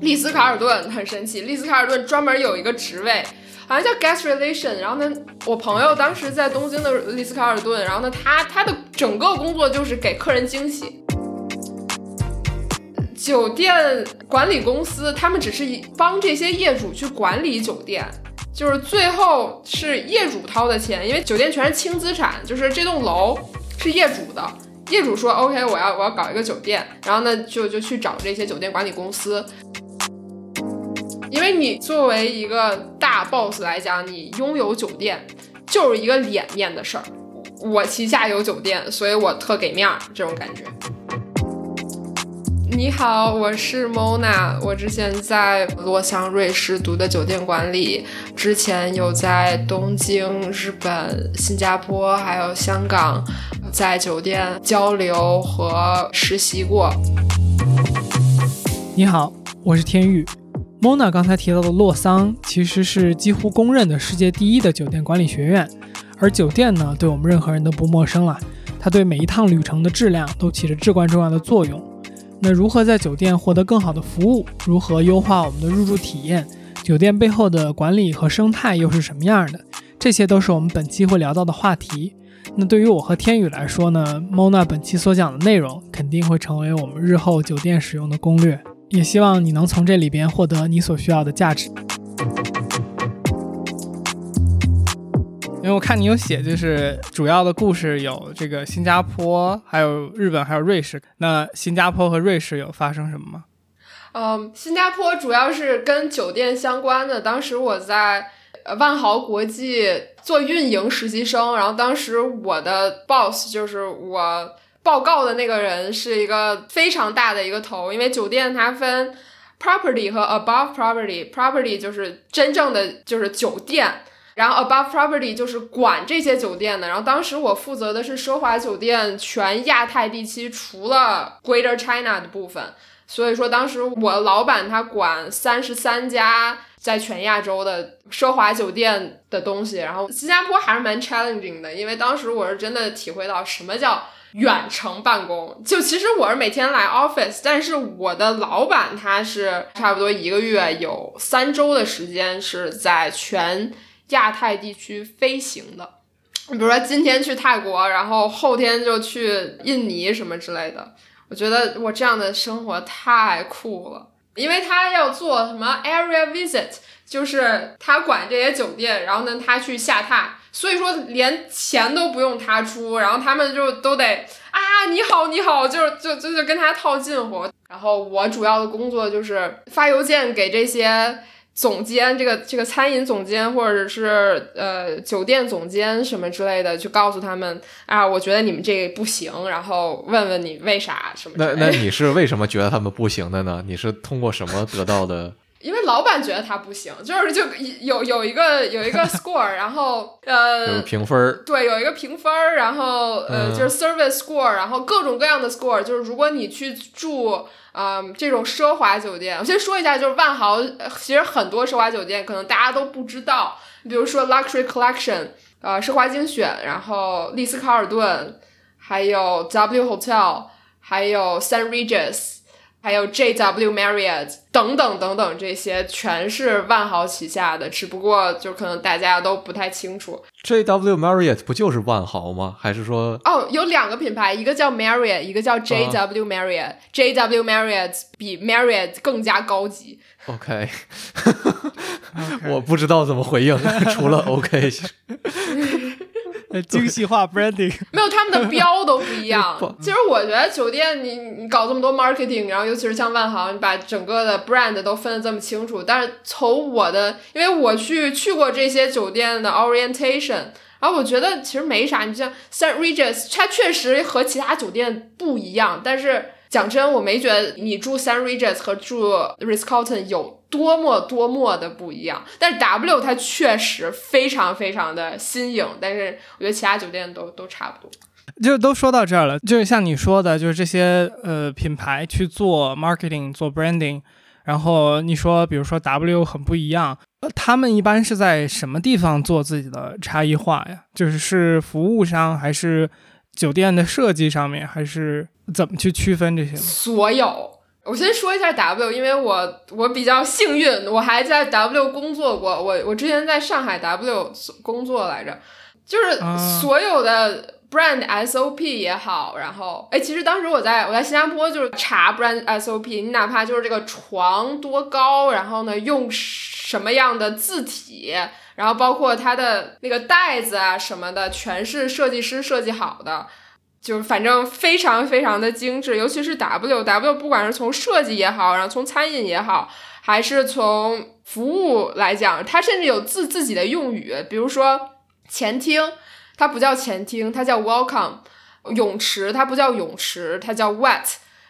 丽思卡尔顿很神奇，丽思卡尔顿专门有一个职位，好像叫 guest relation。然后呢，我朋友当时在东京的丽思卡尔顿，然后呢，他他的整个工作就是给客人惊喜。酒店管理公司，他们只是帮这些业主去管理酒店，就是最后是业主掏的钱，因为酒店全是轻资产，就是这栋楼是业主的。业主说 OK，我要我要搞一个酒店，然后呢就就去找这些酒店管理公司。因为你作为一个大 boss 来讲，你拥有酒店就是一个脸面的事儿。我旗下有酒店，所以我特给面儿，这种感觉。你好，我是 Mona，我之前在洛桑瑞士读的酒店管理，之前有在东京、日本、新加坡还有香港在酒店交流和实习过。你好，我是天宇。Mona 刚才提到的洛桑，其实是几乎公认的世界第一的酒店管理学院。而酒店呢，对我们任何人都不陌生了，它对每一趟旅程的质量都起着至关重要的作用。那如何在酒店获得更好的服务？如何优化我们的入住体验？酒店背后的管理和生态又是什么样的？这些都是我们本期会聊到的话题。那对于我和天宇来说呢，Mona 本期所讲的内容肯定会成为我们日后酒店使用的攻略。也希望你能从这里边获得你所需要的价值。因为我看你有写，就是主要的故事有这个新加坡、还有日本、还有瑞士。那新加坡和瑞士有发生什么吗？嗯，新加坡主要是跟酒店相关的。当时我在万豪国际做运营实习生，然后当时我的 boss 就是我。报告的那个人是一个非常大的一个头，因为酒店它分 property 和 above property，property 就是真正的就是酒店，然后 above property 就是管这些酒店的。然后当时我负责的是奢华酒店全亚太地区，除了 Greater China 的部分。所以说当时我老板他管三十三家在全亚洲的奢华酒店的东西。然后新加坡还是蛮 challenging 的，因为当时我是真的体会到什么叫。远程办公，就其实我是每天来 office，但是我的老板他是差不多一个月有三周的时间是在全亚太地区飞行的。你比如说今天去泰国，然后后天就去印尼什么之类的。我觉得我这样的生活太酷了，因为他要做什么 area visit，就是他管这些酒店，然后呢他去下榻。所以说连钱都不用他出，然后他们就都得啊你好你好，就是就就就跟他套近乎。然后我主要的工作就是发邮件给这些总监，这个这个餐饮总监或者是呃酒店总监什么之类的，去告诉他们啊，我觉得你们这个不行，然后问问你为啥什么。那那你是为什么觉得他们不行的呢？你是通过什么得到的？因为老板觉得他不行，就是就有有一个有一个 score，然后呃 评分对，有一个评分然后呃就是 service score，然后各种各样的 score，就是如果你去住啊这种奢华酒店，我先说一下，就是万豪其实很多奢华酒店可能大家都不知道，比如说 luxury collection，呃奢华精选，然后丽思卡尔顿，还有 W hotel，还有 San Regis。还有 JW Marriott 等等等等，这些全是万豪旗下的，只不过就可能大家都不太清楚。JW Marriott 不就是万豪吗？还是说？哦，有两个品牌，一个叫 Marriott，一个叫 JW Marriott。JW Marriott 比 Marriott 更加高级。OK，我不知道怎么回应，除了 OK。精细化 branding 没有他们的标都不一样。其实我觉得酒店你你搞这么多 marketing，然后尤其是像万豪，你把整个的 brand 都分得这么清楚。但是从我的，因为我去去过这些酒店的 orientation，然后我觉得其实没啥。你像 Saint Regis，它确实和其他酒店不一样。但是讲真，我没觉得你住 San Regis 和住 Ritz Carlton 有。多么多么的不一样，但是 W 它确实非常非常的新颖，但是我觉得其他酒店都都差不多。就都说到这儿了，就是像你说的，就是这些呃品牌去做 marketing 做 branding，然后你说比如说 W 很不一样，呃，他们一般是在什么地方做自己的差异化呀？就是是服务上，还是酒店的设计上面，还是怎么去区分这些？所有。我先说一下 W，因为我我比较幸运，我还在 W 工作过。我我之前在上海 W 工作来着，就是所有的 brand SOP 也好，然后哎，其实当时我在我在新加坡就是查 brand SOP，你哪怕就是这个床多高，然后呢用什么样的字体，然后包括它的那个袋子啊什么的，全是设计师设计好的。就是反正非常非常的精致，尤其是 W W，不管是从设计也好，然后从餐饮也好，还是从服务来讲，它甚至有自自己的用语，比如说前厅，它不叫前厅，它叫 Welcome；泳池它不叫泳池，它叫 Wet；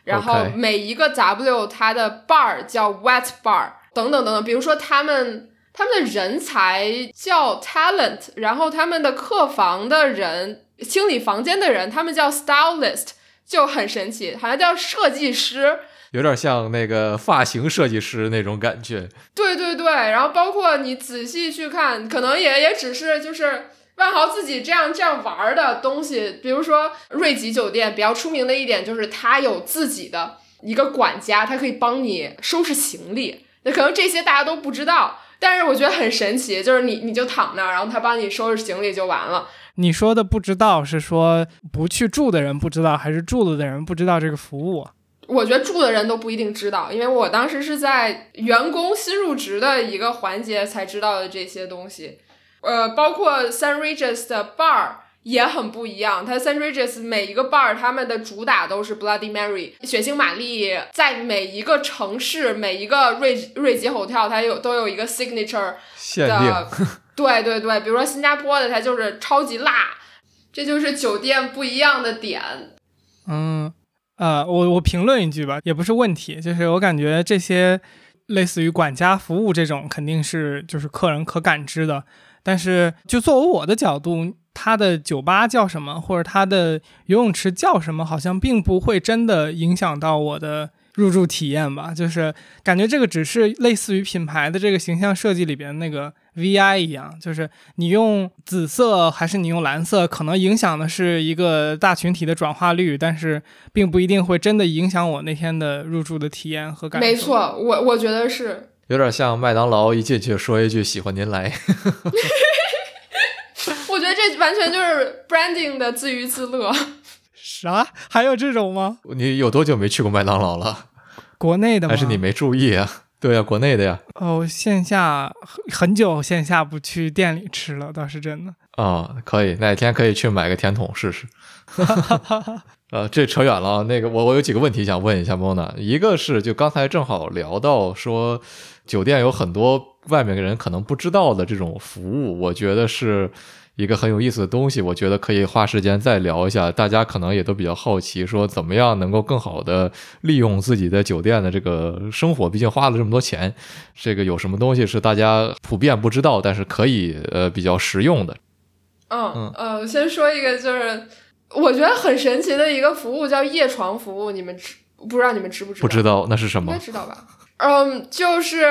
然后每一个 W 它的 bar 叫 Wet Bar，等等等等。比如说他们他们的人才叫 Talent，然后他们的客房的人。清理房间的人，他们叫 stylist，就很神奇，好像叫设计师，有点像那个发型设计师那种感觉。对对对，然后包括你仔细去看，可能也也只是就是万豪自己这样这样玩的东西。比如说瑞吉酒店比较出名的一点就是它有自己的一个管家，他可以帮你收拾行李。那可能这些大家都不知道，但是我觉得很神奇，就是你你就躺那儿，然后他帮你收拾行李就完了。你说的不知道是说不去住的人不知道，还是住了的人不知道这个服务？我觉得住的人都不一定知道，因为我当时是在员工新入职的一个环节才知道的这些东西。呃，包括 San Regis 的 bar 也很不一样，它 Sun Regis 每一个 bar 他们的主打都是 Bloody Mary 血腥玛丽，在每一个城市每一个瑞瑞吉 hotel 它有都有一个 signature 限定。对对对，比如说新加坡的，它就是超级辣，这就是酒店不一样的点。嗯，呃，我我评论一句吧，也不是问题，就是我感觉这些类似于管家服务这种，肯定是就是客人可感知的。但是就作为我的角度，他的酒吧叫什么，或者他的游泳池叫什么，好像并不会真的影响到我的。入住体验吧，就是感觉这个只是类似于品牌的这个形象设计里边那个 VI 一样，就是你用紫色还是你用蓝色，可能影响的是一个大群体的转化率，但是并不一定会真的影响我那天的入住的体验和感受。没错，我我觉得是有点像麦当劳一进去说一句“喜欢您来”，我觉得这完全就是 branding 的自娱自乐。啥？还有这种吗？你有多久没去过麦当劳了？国内的还是你没注意啊？对呀，国内的呀。哦，线下很久线下不去店里吃了，倒是真的。啊，可以，哪天可以去买个甜筒试试。呃，这扯远了。那个，我我有几个问题想问一下 Mona，。一个是，就刚才正好聊到说，酒店有很多外面的人可能不知道的这种服务，我觉得是。一个很有意思的东西，我觉得可以花时间再聊一下。大家可能也都比较好奇，说怎么样能够更好的利用自己的酒店的这个生活？毕竟花了这么多钱，这个有什么东西是大家普遍不知道，但是可以呃比较实用的？嗯嗯，呃先说一个，就是我觉得很神奇的一个服务，叫夜床服务。你们知不知道？你们知不知道？不知道那是什么？应该知道吧？嗯，就是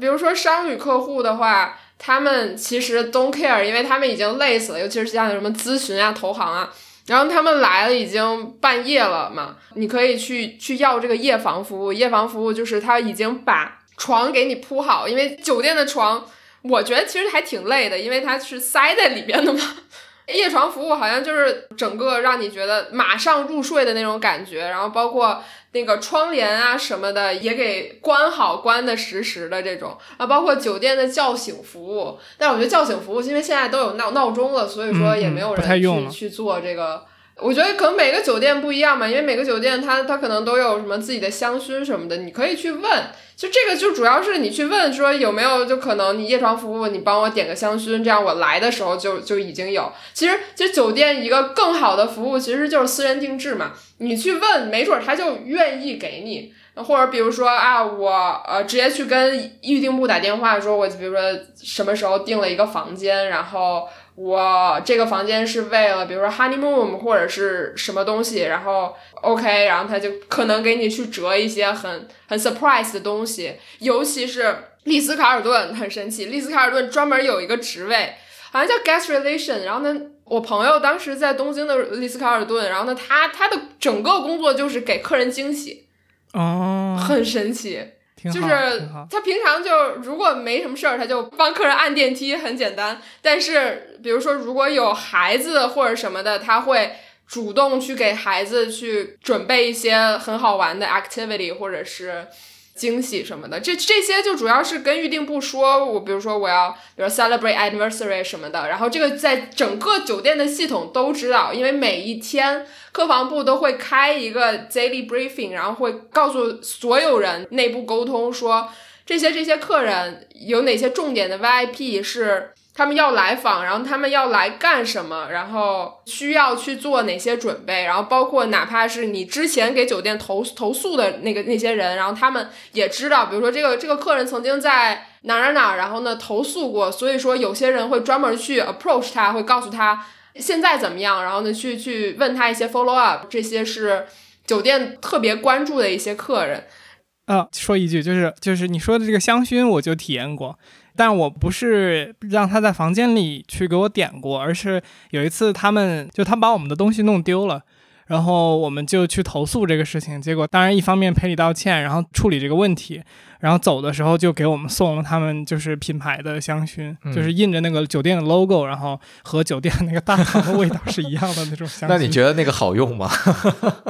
比如说商旅客户的话。他们其实 don't care，因为他们已经累死了，尤其是像什么咨询啊、投行啊，然后他们来了已经半夜了嘛，你可以去去要这个夜房服务。夜房服务就是他已经把床给你铺好，因为酒店的床，我觉得其实还挺累的，因为它是塞在里边的嘛。夜床服务好像就是整个让你觉得马上入睡的那种感觉，然后包括那个窗帘啊什么的也给关好，关的实实的这种啊，包括酒店的叫醒服务。但我觉得叫醒服务，因为现在都有闹闹钟了，所以说也没有人去去做这个。我觉得可能每个酒店不一样嘛，因为每个酒店它它可能都有什么自己的香薰什么的，你可以去问。就这个就主要是你去问说有没有，就可能你夜床服务，你帮我点个香薰，这样我来的时候就就已经有。其实其实酒店一个更好的服务其实就是私人定制嘛，你去问，没准他就愿意给你。或者比如说啊，我呃直接去跟预订部打电话说，我比如说什么时候订了一个房间，然后。我这个房间是为了，比如说 honeymoon 或者是什么东西，然后 OK，然后他就可能给你去折一些很很 surprise 的东西，尤其是丽思卡尔顿很神奇，丽思卡尔顿专门有一个职位，好像叫 guest relation，然后呢，我朋友当时在东京的丽思卡尔顿，然后呢，他他的整个工作就是给客人惊喜，哦，很神奇。就是。他平常就如果没什么事儿，他就帮客人按电梯，很简单。但是比如说如果有孩子或者什么的，他会主动去给孩子去准备一些很好玩的 activity 或者是惊喜什么的。这这些就主要是跟预定部说，我比如说我要比如 celebrate anniversary 什么的，然后这个在整个酒店的系统都知道，因为每一天。客房部都会开一个 daily briefing，然后会告诉所有人内部沟通说这些这些客人有哪些重点的 VIP 是他们要来访，然后他们要来干什么，然后需要去做哪些准备，然后包括哪怕是你之前给酒店投投诉的那个那些人，然后他们也知道，比如说这个这个客人曾经在哪儿哪儿哪，然后呢投诉过，所以说有些人会专门去 approach 他，会告诉他。现在怎么样？然后呢，去去问他一些 follow up，这些是酒店特别关注的一些客人。啊，说一句，就是就是你说的这个香薰，我就体验过，但我不是让他在房间里去给我点过，而是有一次他们就他把我们的东西弄丢了。然后我们就去投诉这个事情，结果当然一方面赔礼道歉，然后处理这个问题，然后走的时候就给我们送了他们就是品牌的香薰，就是印着那个酒店的 logo，然后和酒店那个大堂的味道是一样的那种香 薰。那你觉得那个好用吗？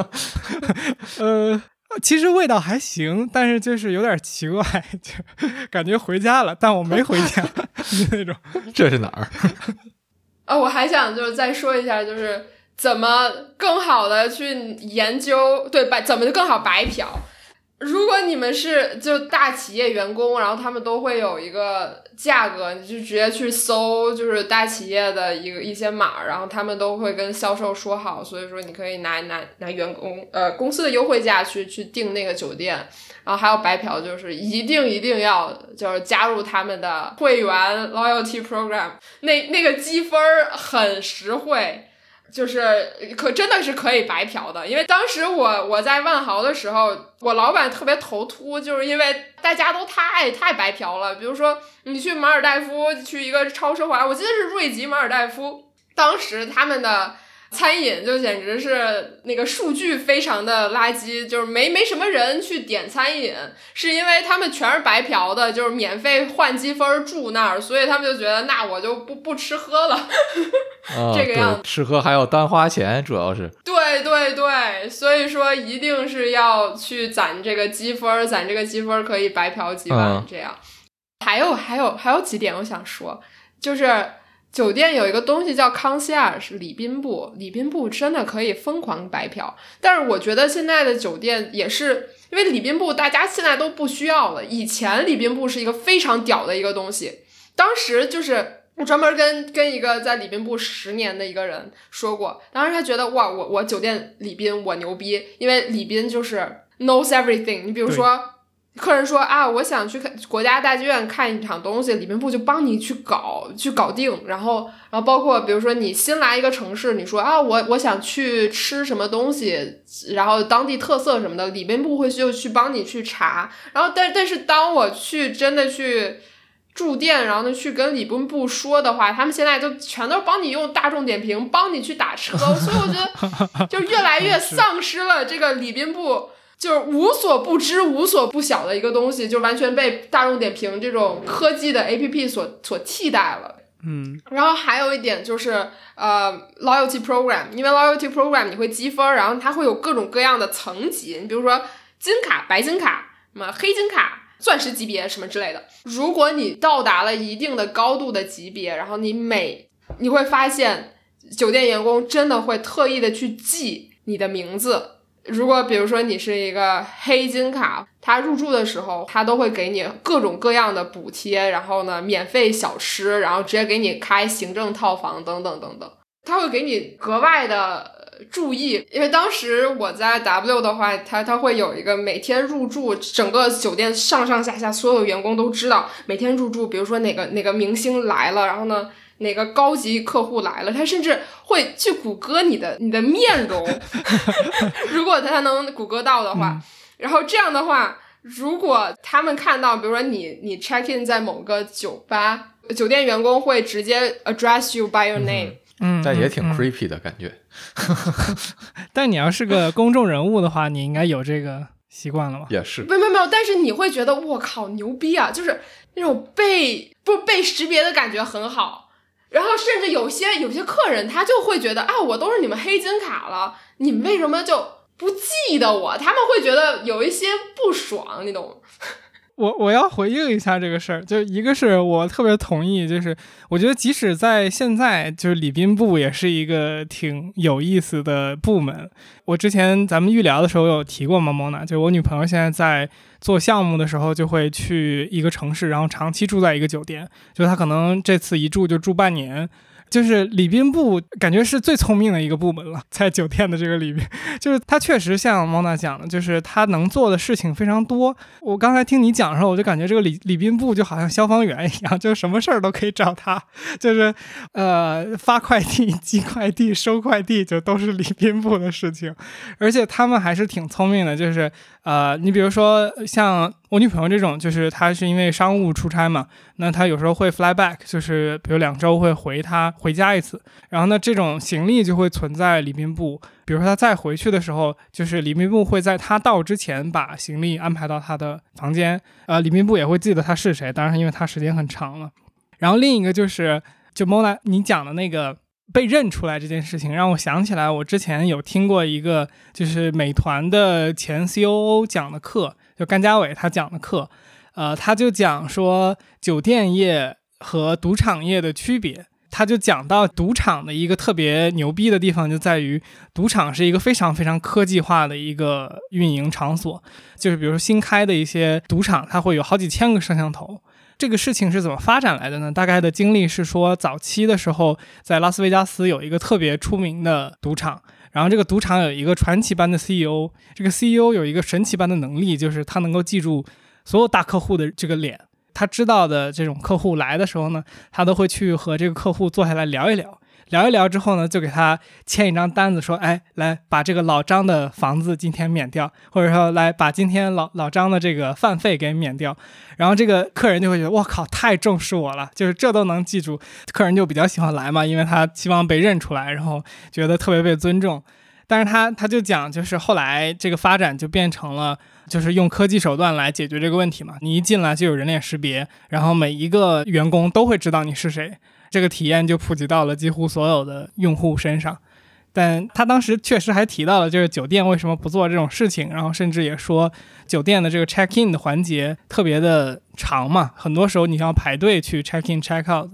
呃，其实味道还行，但是就是有点奇怪，就 感觉回家了，但我没回家 那种。这是哪儿？啊，我还想就是再说一下，就是。怎么更好的去研究？对白怎么就更好白嫖？如果你们是就大企业员工，然后他们都会有一个价格，你就直接去搜，就是大企业的一个一些码，然后他们都会跟销售说好，所以说你可以拿拿拿员工呃公司的优惠价去去订那个酒店，然后还有白嫖，就是一定一定要就是加入他们的会员 loyalty program，那那个积分很实惠。就是可真的是可以白嫖的，因为当时我我在万豪的时候，我老板特别头秃，就是因为大家都太太白嫖了。比如说你去马尔代夫，去一个超奢华，我记得是瑞吉马尔代夫，当时他们的。餐饮就简直是那个数据非常的垃圾，就是没没什么人去点餐饮，是因为他们全是白嫖的，就是免费换积分住那儿，所以他们就觉得那我就不不吃喝了，这个样子。吃喝还要单花钱，主要是。对对对，所以说一定是要去攒这个积分，攒这个积分可以白嫖几万这样。还有还有还有几点我想说，就是。酒店有一个东西叫康希尔，是礼宾部，礼宾部真的可以疯狂白嫖。但是我觉得现在的酒店也是，因为礼宾部大家现在都不需要了。以前礼宾部是一个非常屌的一个东西，当时就是我专门跟跟一个在礼宾部十年的一个人说过，当时他觉得哇，我我酒店礼宾我牛逼，因为礼宾就是 knows everything。你比如说。客人说啊，我想去看国家大剧院看一场东西，礼宾部就帮你去搞，去搞定。然后，然后包括比如说你新来一个城市，你说啊，我我想去吃什么东西，然后当地特色什么的，礼宾部会就去帮你去查。然后，但但是当我去真的去住店，然后呢去跟礼宾部说的话，他们现在就全都帮你用大众点评帮你去打车，所以我觉得就越来越丧失了这个礼宾部。就是无所不知、无所不晓的一个东西，就完全被大众点评这种科技的 A P P 所所替代了。嗯，然后还有一点就是，呃，loyalty program，因为 loyalty program 你会积分，然后它会有各种各样的层级，你比如说金卡、白金卡、什么黑金卡、钻石级别什么之类的。如果你到达了一定的高度的级别，然后你每你会发现，酒店员工真的会特意的去记你的名字。如果比如说你是一个黑金卡，他入住的时候，他都会给你各种各样的补贴，然后呢，免费小吃，然后直接给你开行政套房等等等等，他会给你格外的注意，因为当时我在 W 的话，他他会有一个每天入住，整个酒店上上下下所有员工都知道每天入住，比如说哪个哪个明星来了，然后呢。哪个高级客户来了，他甚至会去谷歌你的你的面容，如果他能谷歌到的话，然后这样的话，如果他们看到，比如说你你 check in 在某个酒吧，酒店员工会直接 address you by your name，嗯，但也挺 creepy 的感觉。但你要是个公众人物的话，你应该有这个习惯了吧？也是，没有没有没有，但是你会觉得我靠牛逼啊，就是那种被不被识别的感觉很好。然后甚至有些有些客人他就会觉得啊，我都是你们黑金卡了，你们为什么就不记得我？他们会觉得有一些不爽，你懂吗？我我要回应一下这个事儿，就一个是我特别同意，就是我觉得即使在现在，就是礼宾部也是一个挺有意思的部门。我之前咱们预聊的时候有提过吗？蒙娜，就我女朋友现在在做项目的时候，就会去一个城市，然后长期住在一个酒店，就她可能这次一住就住半年。就是礼宾部感觉是最聪明的一个部门了，在酒店的这个里面，就是他确实像猫娜讲的，就是他能做的事情非常多。我刚才听你讲的时候，我就感觉这个礼礼宾部就好像消防员一样，就是什么事儿都可以找他，就是呃发快递、寄快递、收快递，就都是礼宾部的事情。而且他们还是挺聪明的，就是呃，你比如说像。我女朋友这种，就是她是因为商务出差嘛，那她有时候会 fly back，就是比如两周会回她回家一次，然后呢，这种行李就会存在礼宾部，比如说她再回去的时候，就是礼宾部会在她到之前把行李安排到她的房间，呃，礼宾部也会记得她是谁，当然因为她时间很长了。然后另一个就是，就 Mona 你讲的那个被认出来这件事情，让我想起来我之前有听过一个，就是美团的前 COO 讲的课。就甘家伟他讲的课，呃，他就讲说酒店业和赌场业的区别。他就讲到赌场的一个特别牛逼的地方，就在于赌场是一个非常非常科技化的一个运营场所。就是比如说新开的一些赌场，它会有好几千个摄像头。这个事情是怎么发展来的呢？大概的经历是说，早期的时候在拉斯维加斯有一个特别出名的赌场。然后这个赌场有一个传奇般的 CEO，这个 CEO 有一个神奇般的能力，就是他能够记住所有大客户的这个脸。他知道的这种客户来的时候呢，他都会去和这个客户坐下来聊一聊。聊一聊之后呢，就给他签一张单子，说：“哎，来把这个老张的房子今天免掉，或者说来把今天老老张的这个饭费给免掉。”然后这个客人就会觉得：“我靠，太重视我了，就是这都能记住。”客人就比较喜欢来嘛，因为他希望被认出来，然后觉得特别被尊重。但是他他就讲，就是后来这个发展就变成了，就是用科技手段来解决这个问题嘛。你一进来就有人脸识别，然后每一个员工都会知道你是谁。这个体验就普及到了几乎所有的用户身上，但他当时确实还提到了，就是酒店为什么不做这种事情，然后甚至也说酒店的这个 check in 的环节特别的长嘛，很多时候你要排队去 check in check out，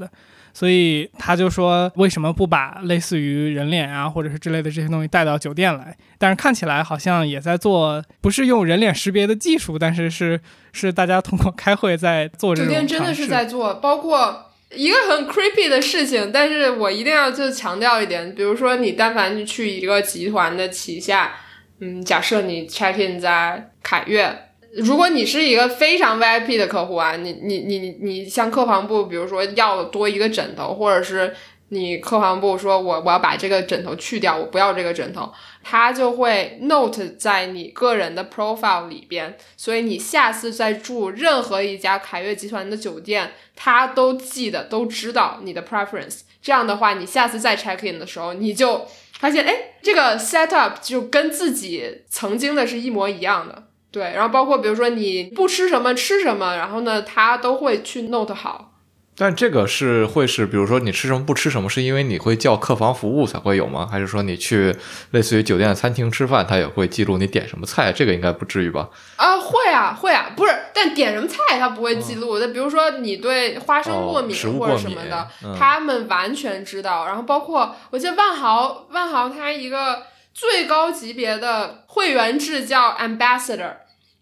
所以他就说为什么不把类似于人脸啊或者是之类的这些东西带到酒店来？但是看起来好像也在做，不是用人脸识别的技术，但是是是大家通过开会在做这。酒店真的是在做，包括。一个很 creepy 的事情，但是我一定要就强调一点，比如说你但凡去一个集团的旗下，嗯，假设你 check in 在凯悦，如果你是一个非常 VIP 的客户啊，你你你你向客房部，比如说要多一个枕头，或者是。你客房部说，我我要把这个枕头去掉，我不要这个枕头，它就会 note 在你个人的 profile 里边，所以你下次再住任何一家凯悦集团的酒店，它都记得都知道你的 preference。这样的话，你下次再 check in 的时候，你就发现，哎，这个 setup 就跟自己曾经的是一模一样的。对，然后包括比如说你不吃什么吃什么，然后呢，他都会去 note 好。但这个是会是，比如说你吃什么不吃什么，是因为你会叫客房服务才会有吗？还是说你去类似于酒店餐厅吃饭，他也会记录你点什么菜？这个应该不至于吧？啊，会啊，会啊，不是，但点什么菜他不会记录。那比如说你对花生过敏或者什么的，他们完全知道。然后包括我记得万豪，万豪它一个最高级别的会员制叫 ambassador。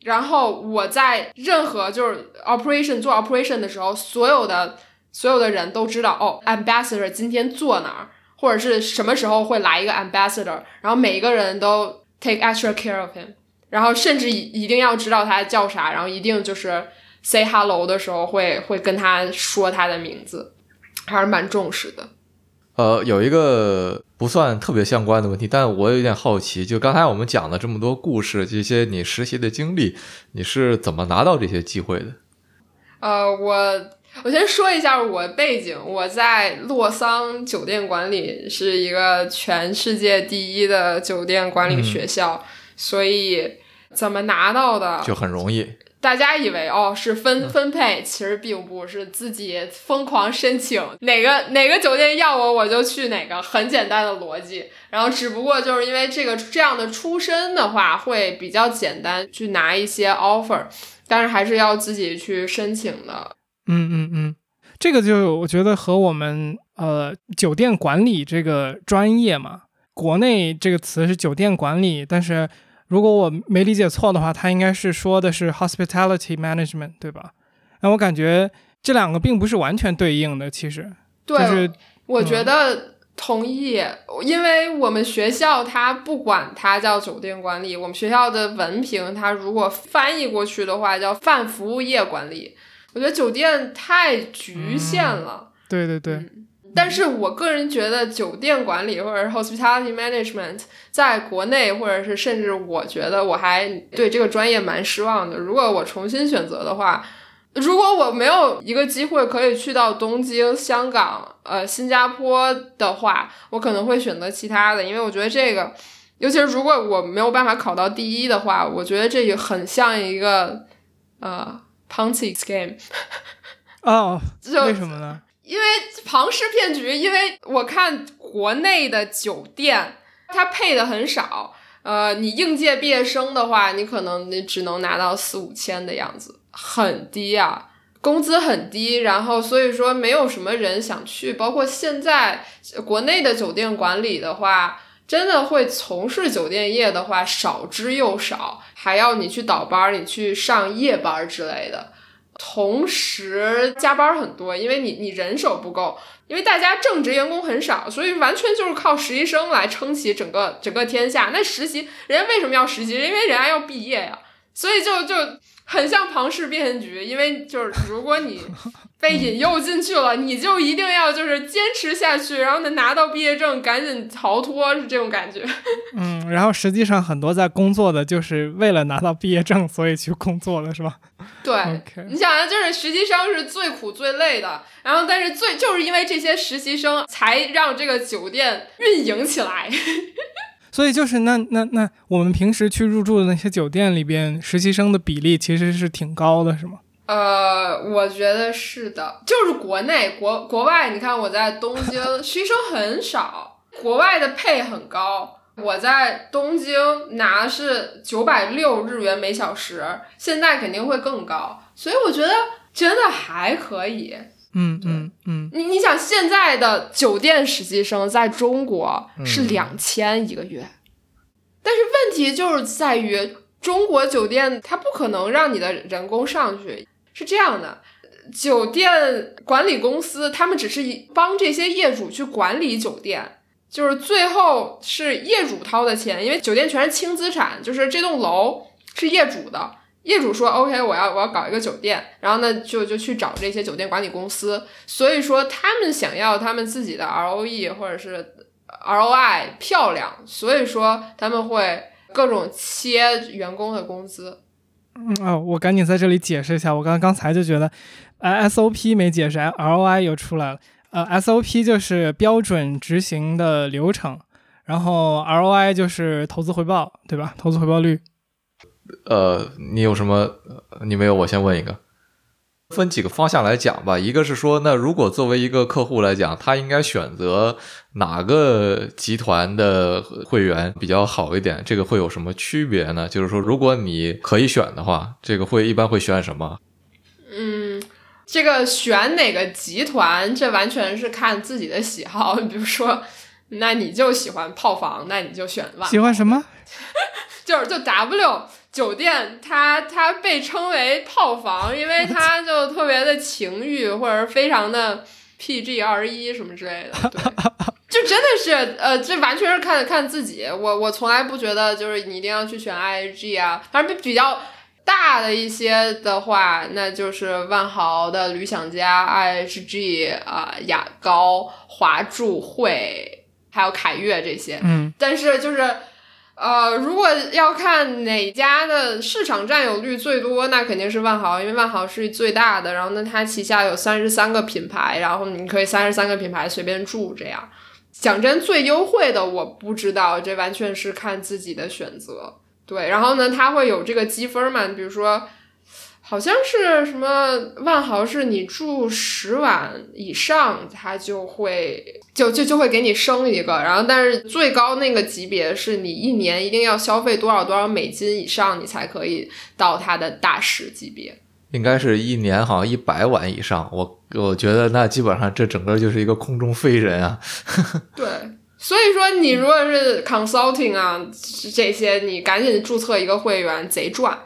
然后我在任何就是 operation 做 operation 的时候，所有的所有的人都知道哦，ambassador 今天坐哪儿，或者是什么时候会来一个 ambassador，然后每一个人都 take extra care of him，然后甚至一一定要知道他叫啥，然后一定就是 say hello 的时候会会跟他说他的名字，还是蛮重视的。呃，有一个不算特别相关的问题，但我有点好奇，就刚才我们讲了这么多故事，这些你实习的经历，你是怎么拿到这些机会的？呃，我我先说一下我背景，我在洛桑酒店管理是一个全世界第一的酒店管理学校，所以怎么拿到的？就很容易。大家以为哦是分分配，其实并不是自己疯狂申请哪个哪个酒店要我我就去哪个，很简单的逻辑。然后只不过就是因为这个这样的出身的话，会比较简单去拿一些 offer，但是还是要自己去申请的。嗯嗯嗯，这个就我觉得和我们呃酒店管理这个专业嘛，国内这个词是酒店管理，但是。如果我没理解错的话，他应该是说的是 hospitality management，对吧？那我感觉这两个并不是完全对应的，其实。对，我觉得同意，因为我们学校它不管它叫酒店管理，我们学校的文凭它如果翻译过去的话叫泛服务业管理。我觉得酒店太局限了。对对对。但是我个人觉得酒店管理或者是 hospitality management 在国内，或者是甚至我觉得我还对这个专业蛮失望的。如果我重新选择的话，如果我没有一个机会可以去到东京、香港、呃新加坡的话，我可能会选择其他的，因为我觉得这个，尤其是如果我没有办法考到第一的话，我觉得这也很像一个呃 Ponzi scheme。哦，为什么呢？因为庞氏骗局，因为我看国内的酒店，它配的很少。呃，你应届毕业生的话，你可能你只能拿到四五千的样子，很低啊，工资很低。然后所以说，没有什么人想去。包括现在国内的酒店管理的话，真的会从事酒店业的话少之又少，还要你去倒班，你去上夜班之类的。同时加班很多，因为你你人手不够，因为大家正职员工很少，所以完全就是靠实习生来撑起整个整个天下。那实习人家为什么要实习？因为人家要毕业呀，所以就就很像庞氏骗局。因为就是如果你被引诱进去了，你就一定要就是坚持下去，然后能拿到毕业证，赶紧逃脱，是这种感觉。嗯，然后实际上很多在工作的就是为了拿到毕业证，所以去工作了是吧？对，你想啊，就是实习生是最苦最累的，然后但是最就是因为这些实习生才让这个酒店运营起来。所以就是那那那我们平时去入住的那些酒店里边，实习生的比例其实是挺高的，是吗？呃，我觉得是的，就是国内国国外，你看我在东京，实习生很少，国外的配很高。我在东京拿是九百六日元每小时，现在肯定会更高，所以我觉得真的还可以。嗯嗯嗯，你你想现在的酒店实习生在中国是两千一个月，但是问题就是在于中国酒店它不可能让你的人工上去，是这样的，酒店管理公司他们只是帮这些业主去管理酒店。就是最后是业主掏的钱，因为酒店全是轻资产，就是这栋楼是业主的。业主说 OK，我要我要搞一个酒店，然后呢就就去找这些酒店管理公司。所以说他们想要他们自己的 ROE 或者是 ROI 漂亮，所以说他们会各种切员工的工资。嗯哦，我赶紧在这里解释一下，我刚刚才就觉得，呃 SOP 没解释，ROI 又出来了。呃，SOP 就是标准执行的流程，然后 ROI 就是投资回报，对吧？投资回报率。呃，你有什么？你没有，我先问一个。分几个方向来讲吧。一个是说，那如果作为一个客户来讲，他应该选择哪个集团的会员比较好一点？这个会有什么区别呢？就是说，如果你可以选的话，这个会一般会选什么？嗯。这个选哪个集团，这完全是看自己的喜好。比如说，那你就喜欢泡房，那你就选万。喜欢什么？就是就 W 酒店，它它被称为套房，因为它就特别的情欲，或者是非常的 PG 二十一什么之类的。对，就真的是呃，这完全是看看自己。我我从来不觉得就是你一定要去选 IG 啊，反正比较。大的一些的话，那就是万豪的旅享家、IHG 啊、雅高、华住会，还有凯悦这些。嗯，但是就是，呃，如果要看哪家的市场占有率最多，那肯定是万豪，因为万豪是最大的。然后呢，它旗下有三十三个品牌，然后你可以三十三个品牌随便住。这样，讲真，最优惠的我不知道，这完全是看自己的选择。对，然后呢，它会有这个积分嘛，比如说。好像是什么万豪是你住十晚以上，它就会就就就会给你升一个，然后但是最高那个级别是你一年一定要消费多少多少美金以上，你才可以到它的大使级别。应该是一年好像一百晚以上，我我觉得那基本上这整个就是一个空中飞人啊。对，所以说你如果是 consulting 啊这些，你赶紧注册一个会员，贼赚。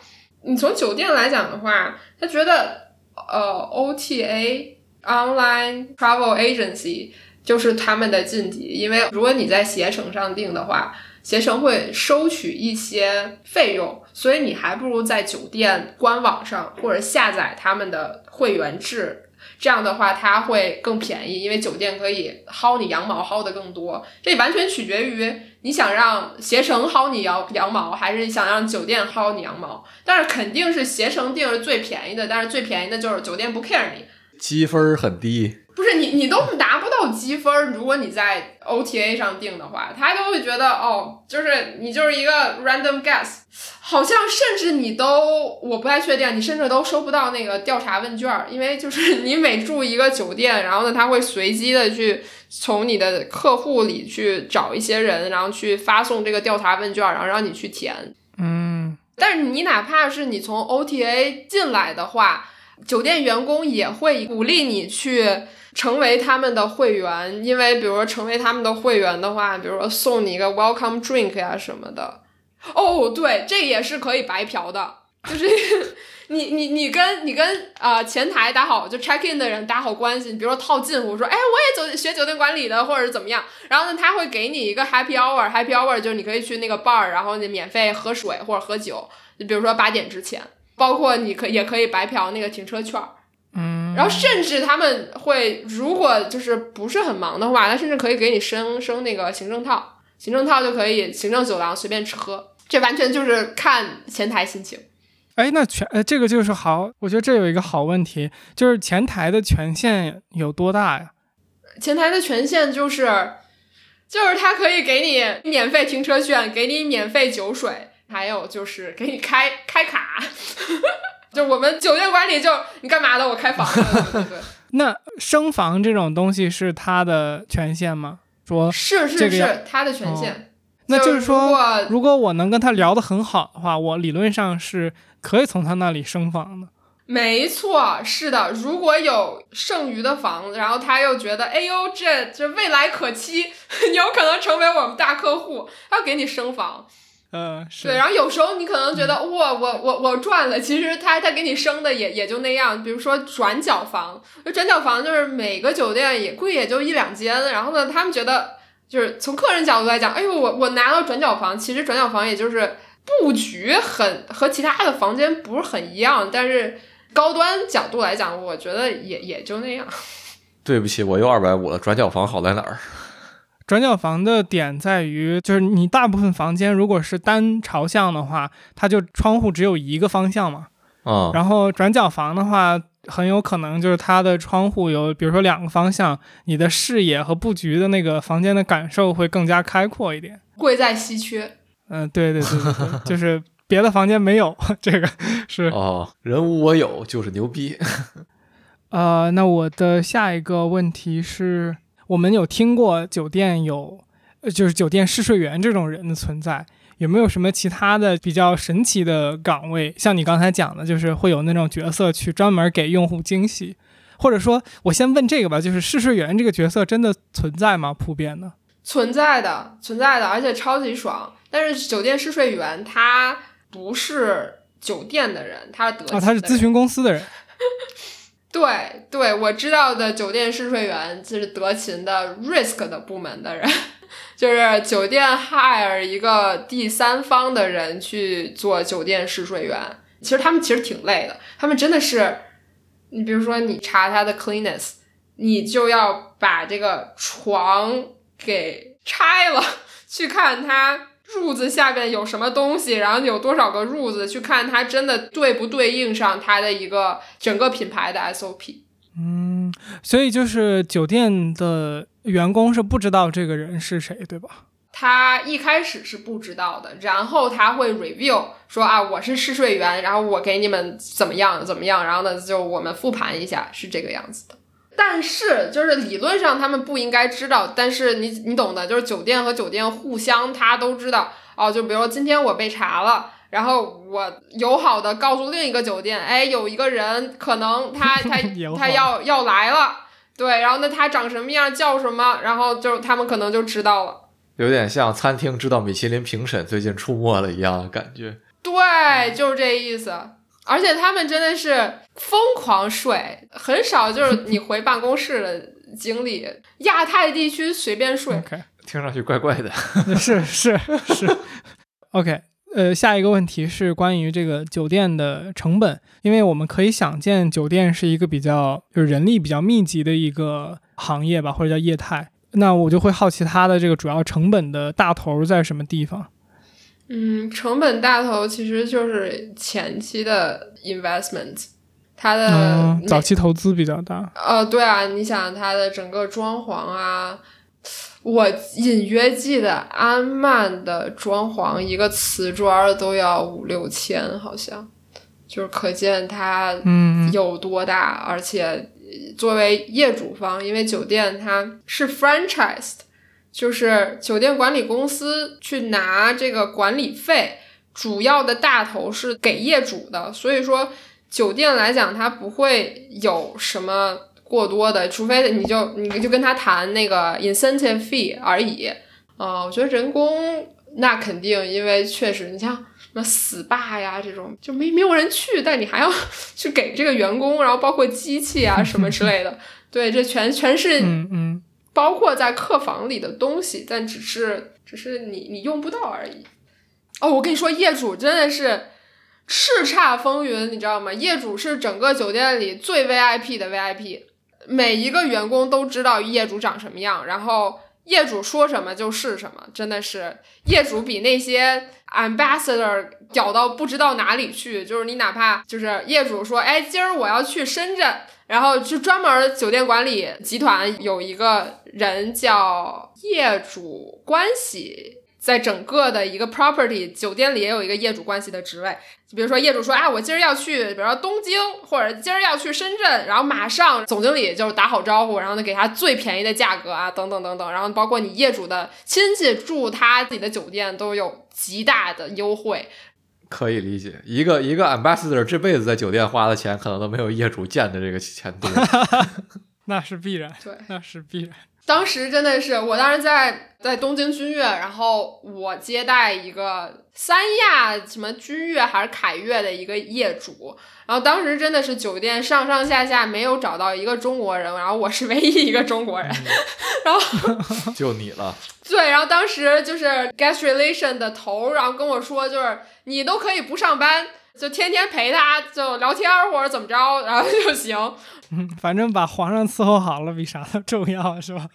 你从酒店来讲的话，他觉得呃 OTA online travel agency 就是他们的晋级，因为如果你在携程上订的话，携程会收取一些费用，所以你还不如在酒店官网上或者下载他们的会员制。这样的话，它会更便宜，因为酒店可以薅你羊毛薅的更多。这完全取决于你想让携程薅你羊羊毛，还是想让酒店薅你羊毛。但是肯定是携程定是最便宜的，但是最便宜的就是酒店不 care 你，积分很低。不是你，你都拿不到积分。如果你在 OTA 上订的话，他都会觉得哦，就是你就是一个 random guess，好像甚至你都我不太确定，你甚至都收不到那个调查问卷，因为就是你每住一个酒店，然后呢，他会随机的去从你的客户里去找一些人，然后去发送这个调查问卷，然后让你去填。嗯，但是你哪怕是你从 OTA 进来的话，酒店员工也会鼓励你去。成为他们的会员，因为比如说成为他们的会员的话，比如说送你一个 welcome drink 呀什么的。哦，对，这也是可以白嫖的，就是 你你你跟你跟啊前台打好就 check in 的人打好关系，你比如说套近乎说，哎，我也走学酒店管理的，或者怎么样，然后呢他会给你一个 happy hour，happy hour 就是你可以去那个 bar，然后你免费喝水或者喝酒，就比如说八点之前，包括你可也可以白嫖那个停车券。嗯，然后甚至他们会，如果就是不是很忙的话，他甚至可以给你升升那个行政套，行政套就可以行政酒廊随便吃喝，这完全就是看前台心情。哎，那权呃这个就是好，我觉得这有一个好问题，就是前台的权限有多大呀？前台的权限就是，就是他可以给你免费停车券，给你免费酒水，还有就是给你开开卡。就我们酒店管理，就你干嘛的？我开房。对对。那升房这种东西是他的权限吗？说是是是他的权限。那就是说，如果我能跟他聊得很好的话，我理论上是可以从他那里升房的。没错，是的。如果有剩余的房子，然后他又觉得，哎呦，这这未来可期，有可能成为我们大客户，他要给你升房。嗯，对，然后有时候你可能觉得哇，我我我赚了，其实他他给你升的也也就那样。比如说转角房，转角房就是每个酒店也贵也就一两间，然后呢，他们觉得就是从客人角度来讲，哎呦，我我拿到转角房，其实转角房也就是布局很和其他的房间不是很一样，但是高端角度来讲，我觉得也也就那样。对不起，我又二百五了，转角房好在哪儿？转角房的点在于，就是你大部分房间如果是单朝向的话，它就窗户只有一个方向嘛。啊。然后转角房的话，很有可能就是它的窗户有，比如说两个方向，你的视野和布局的那个房间的感受会更加开阔一点。贵在稀缺。嗯，对对对对对，就是别的房间没有这个是。哦，人无我有就是牛逼。呃，那我的下一个问题是。我们有听过酒店有，就是酒店试睡员这种人的存在，有没有什么其他的比较神奇的岗位？像你刚才讲的，就是会有那种角色去专门给用户惊喜，或者说，我先问这个吧，就是试睡员这个角色真的存在吗？普遍的？存在的，存在的，而且超级爽。但是酒店试睡员他不是酒店的人，他是德啊，他是咨询公司的人。对对，我知道的酒店试睡员就是德勤的 risk 的部门的人，就是酒店 hire 一个第三方的人去做酒店试睡员。其实他们其实挺累的，他们真的是，你比如说你查他的 cleanness，你就要把这个床给拆了，去看他。褥子下边有什么东西，然后有多少个褥子，去看它真的对不对应上它的一个整个品牌的 SOP。嗯，所以就是酒店的员工是不知道这个人是谁，对吧？他一开始是不知道的，然后他会 review 说啊，我是试睡员，然后我给你们怎么样怎么样，然后呢就我们复盘一下，是这个样子的。但是就是理论上他们不应该知道，但是你你懂的，就是酒店和酒店互相他都知道哦。就比如说今天我被查了，然后我友好的告诉另一个酒店，哎，有一个人可能他 他他要要来了，对，然后那他长什么样，叫什么，然后就他们可能就知道了。有点像餐厅知道米其林评审最近出没了一样的感觉。对，就是这意思。而且他们真的是疯狂睡，很少就是你回办公室的经历。亚太地区随便睡，听上去怪怪的。是是是。OK，呃，下一个问题是关于这个酒店的成本，因为我们可以想见，酒店是一个比较就是人力比较密集的一个行业吧，或者叫业态。那我就会好奇它的这个主要成本的大头在什么地方？嗯，成本大头其实就是前期的 investment，它的早期投资比较大。呃，对啊，你想它的整个装潢啊，我隐约记得安曼的装潢一个瓷砖都要五六千，好像，就是可见它有多大。而且作为业主方，因为酒店它是 franchised。就是酒店管理公司去拿这个管理费，主要的大头是给业主的，所以说酒店来讲，它不会有什么过多的，除非你就你就跟他谈那个 incentive fee 而已。啊，我觉得人工那肯定，因为确实你像什么 SPA 呀这种，就没没有人去，但你还要 去给这个员工，然后包括机器啊什么之类的，对，这全全是嗯嗯。包括在客房里的东西，但只是只是你你用不到而已。哦，我跟你说，业主真的是叱咤风云，你知道吗？业主是整个酒店里最 VIP 的 VIP，每一个员工都知道业主长什么样，然后业主说什么就是什么，真的是业主比那些 ambassador 屌到不知道哪里去。就是你哪怕就是业主说，哎，今儿我要去深圳。然后就专门酒店管理集团有一个人叫业主关系，在整个的一个 property 酒店里也有一个业主关系的职位。比如说业主说啊，我今儿要去，比如说东京，或者今儿要去深圳，然后马上总经理就是打好招呼，然后呢给他最便宜的价格啊，等等等等，然后包括你业主的亲戚住他自己的酒店都有极大的优惠。可以理解，一个一个 ambassador 这辈子在酒店花的钱，可能都没有业主见的这个钱多。那是必然，对，那是必然。当时真的是，我当时在在东京君悦，然后我接待一个三亚什么君悦还是凯悦的一个业主，然后当时真的是酒店上上下下没有找到一个中国人，然后我是唯一一个中国人，然后 就你了。对，然后当时就是 guest relation 的头，然后跟我说，就是你都可以不上班，就天天陪他就聊天或者怎么着，然后就行。嗯，反正把皇上伺候好了比啥都重要，是吧？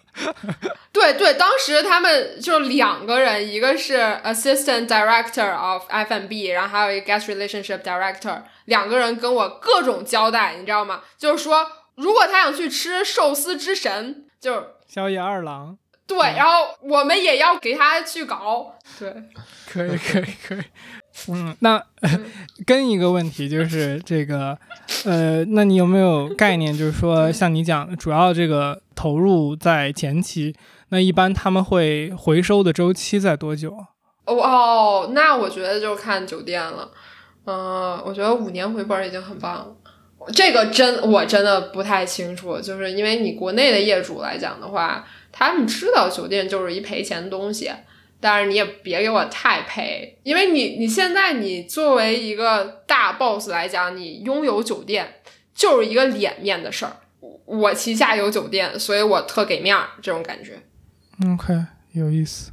对对，当时他们就两个人，一个是 assistant director of F&B，然后还有一个 guest relationship director，两个人跟我各种交代，你知道吗？就是说，如果他想去吃寿司之神，就是宵夜二郎。对，然后我们也要给他去搞。对，可以，可以，可以。嗯，那 跟一个问题就是这个，呃，那你有没有概念？就是说，像你讲，主要这个投入在前期，那一般他们会回收的周期在多久？哦，那我觉得就看酒店了。嗯，我觉得五年回本已经很棒了。这个真我真的不太清楚，就是因为你国内的业主来讲的话。他们知道酒店就是一赔钱的东西，但是你也别给我太赔，因为你你现在你作为一个大 boss 来讲，你拥有酒店就是一个脸面的事儿。我旗下有酒店，所以我特给面儿，这种感觉。OK，有意思。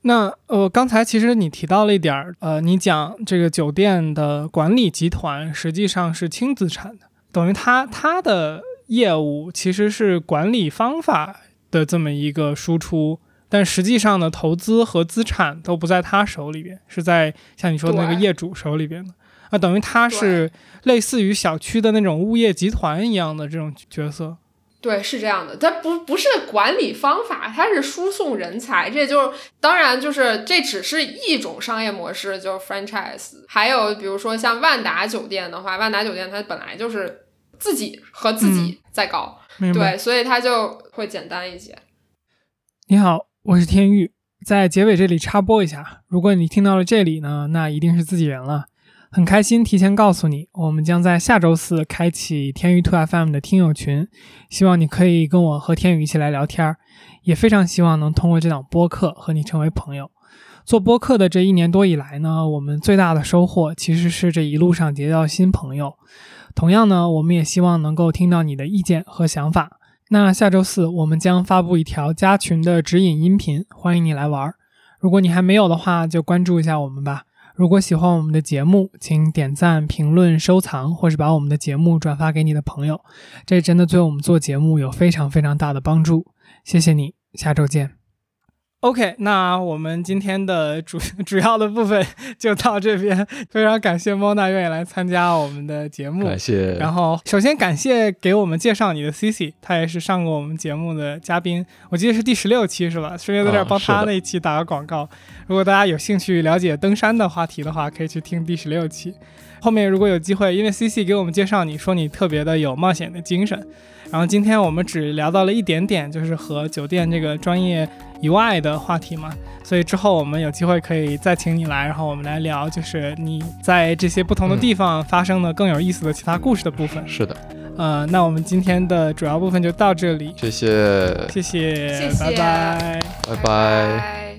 那呃，刚才其实你提到了一点儿，呃，你讲这个酒店的管理集团实际上是轻资产的，等于他他的业务其实是管理方法。的这么一个输出，但实际上呢，投资和资产都不在他手里边，是在像你说的那个业主手里边的。啊，等于他是类似于小区的那种物业集团一样的这种角色。对，是这样的，它不不是管理方法，它是输送人才。这就是当然，就是这只是一种商业模式，就是 franchise。还有比如说像万达酒店的话，万达酒店它本来就是自己和自己在搞，对，所以它就会简单一些。你好，我是天域，在结尾这里插播一下，如果你听到了这里呢，那一定是自己人了。很开心提前告诉你，我们将在下周四开启天宇 tofm 的听友群，希望你可以跟我和天宇一起来聊天儿，也非常希望能通过这档播客和你成为朋友。做播客的这一年多以来呢，我们最大的收获其实是这一路上结交新朋友。同样呢，我们也希望能够听到你的意见和想法。那下周四我们将发布一条加群的指引音频，欢迎你来玩。如果你还没有的话，就关注一下我们吧。如果喜欢我们的节目，请点赞、评论、收藏，或是把我们的节目转发给你的朋友，这真的对我们做节目有非常非常大的帮助。谢谢你，下周见。OK，那我们今天的主 主要的部分就到这边。非常感谢莫娜愿意来参加我们的节目，感谢。然后首先感谢给我们介绍你的 Cici，他也是上过我们节目的嘉宾，我记得是第十六期是吧？顺便在这儿帮他那一期打个广告。如果大家有兴趣了解登山的话题的话，可以去听第十六期。后面如果有机会，因为 Cici 给我们介绍你说你特别的有冒险的精神。然后今天我们只聊到了一点点，就是和酒店这个专业以外的话题嘛，所以之后我们有机会可以再请你来，然后我们来聊，就是你在这些不同的地方发生的更有意思的其他故事的部分。是的，呃，那我们今天的主要部分就到这里，谢谢，谢谢，谢谢，拜拜，拜拜。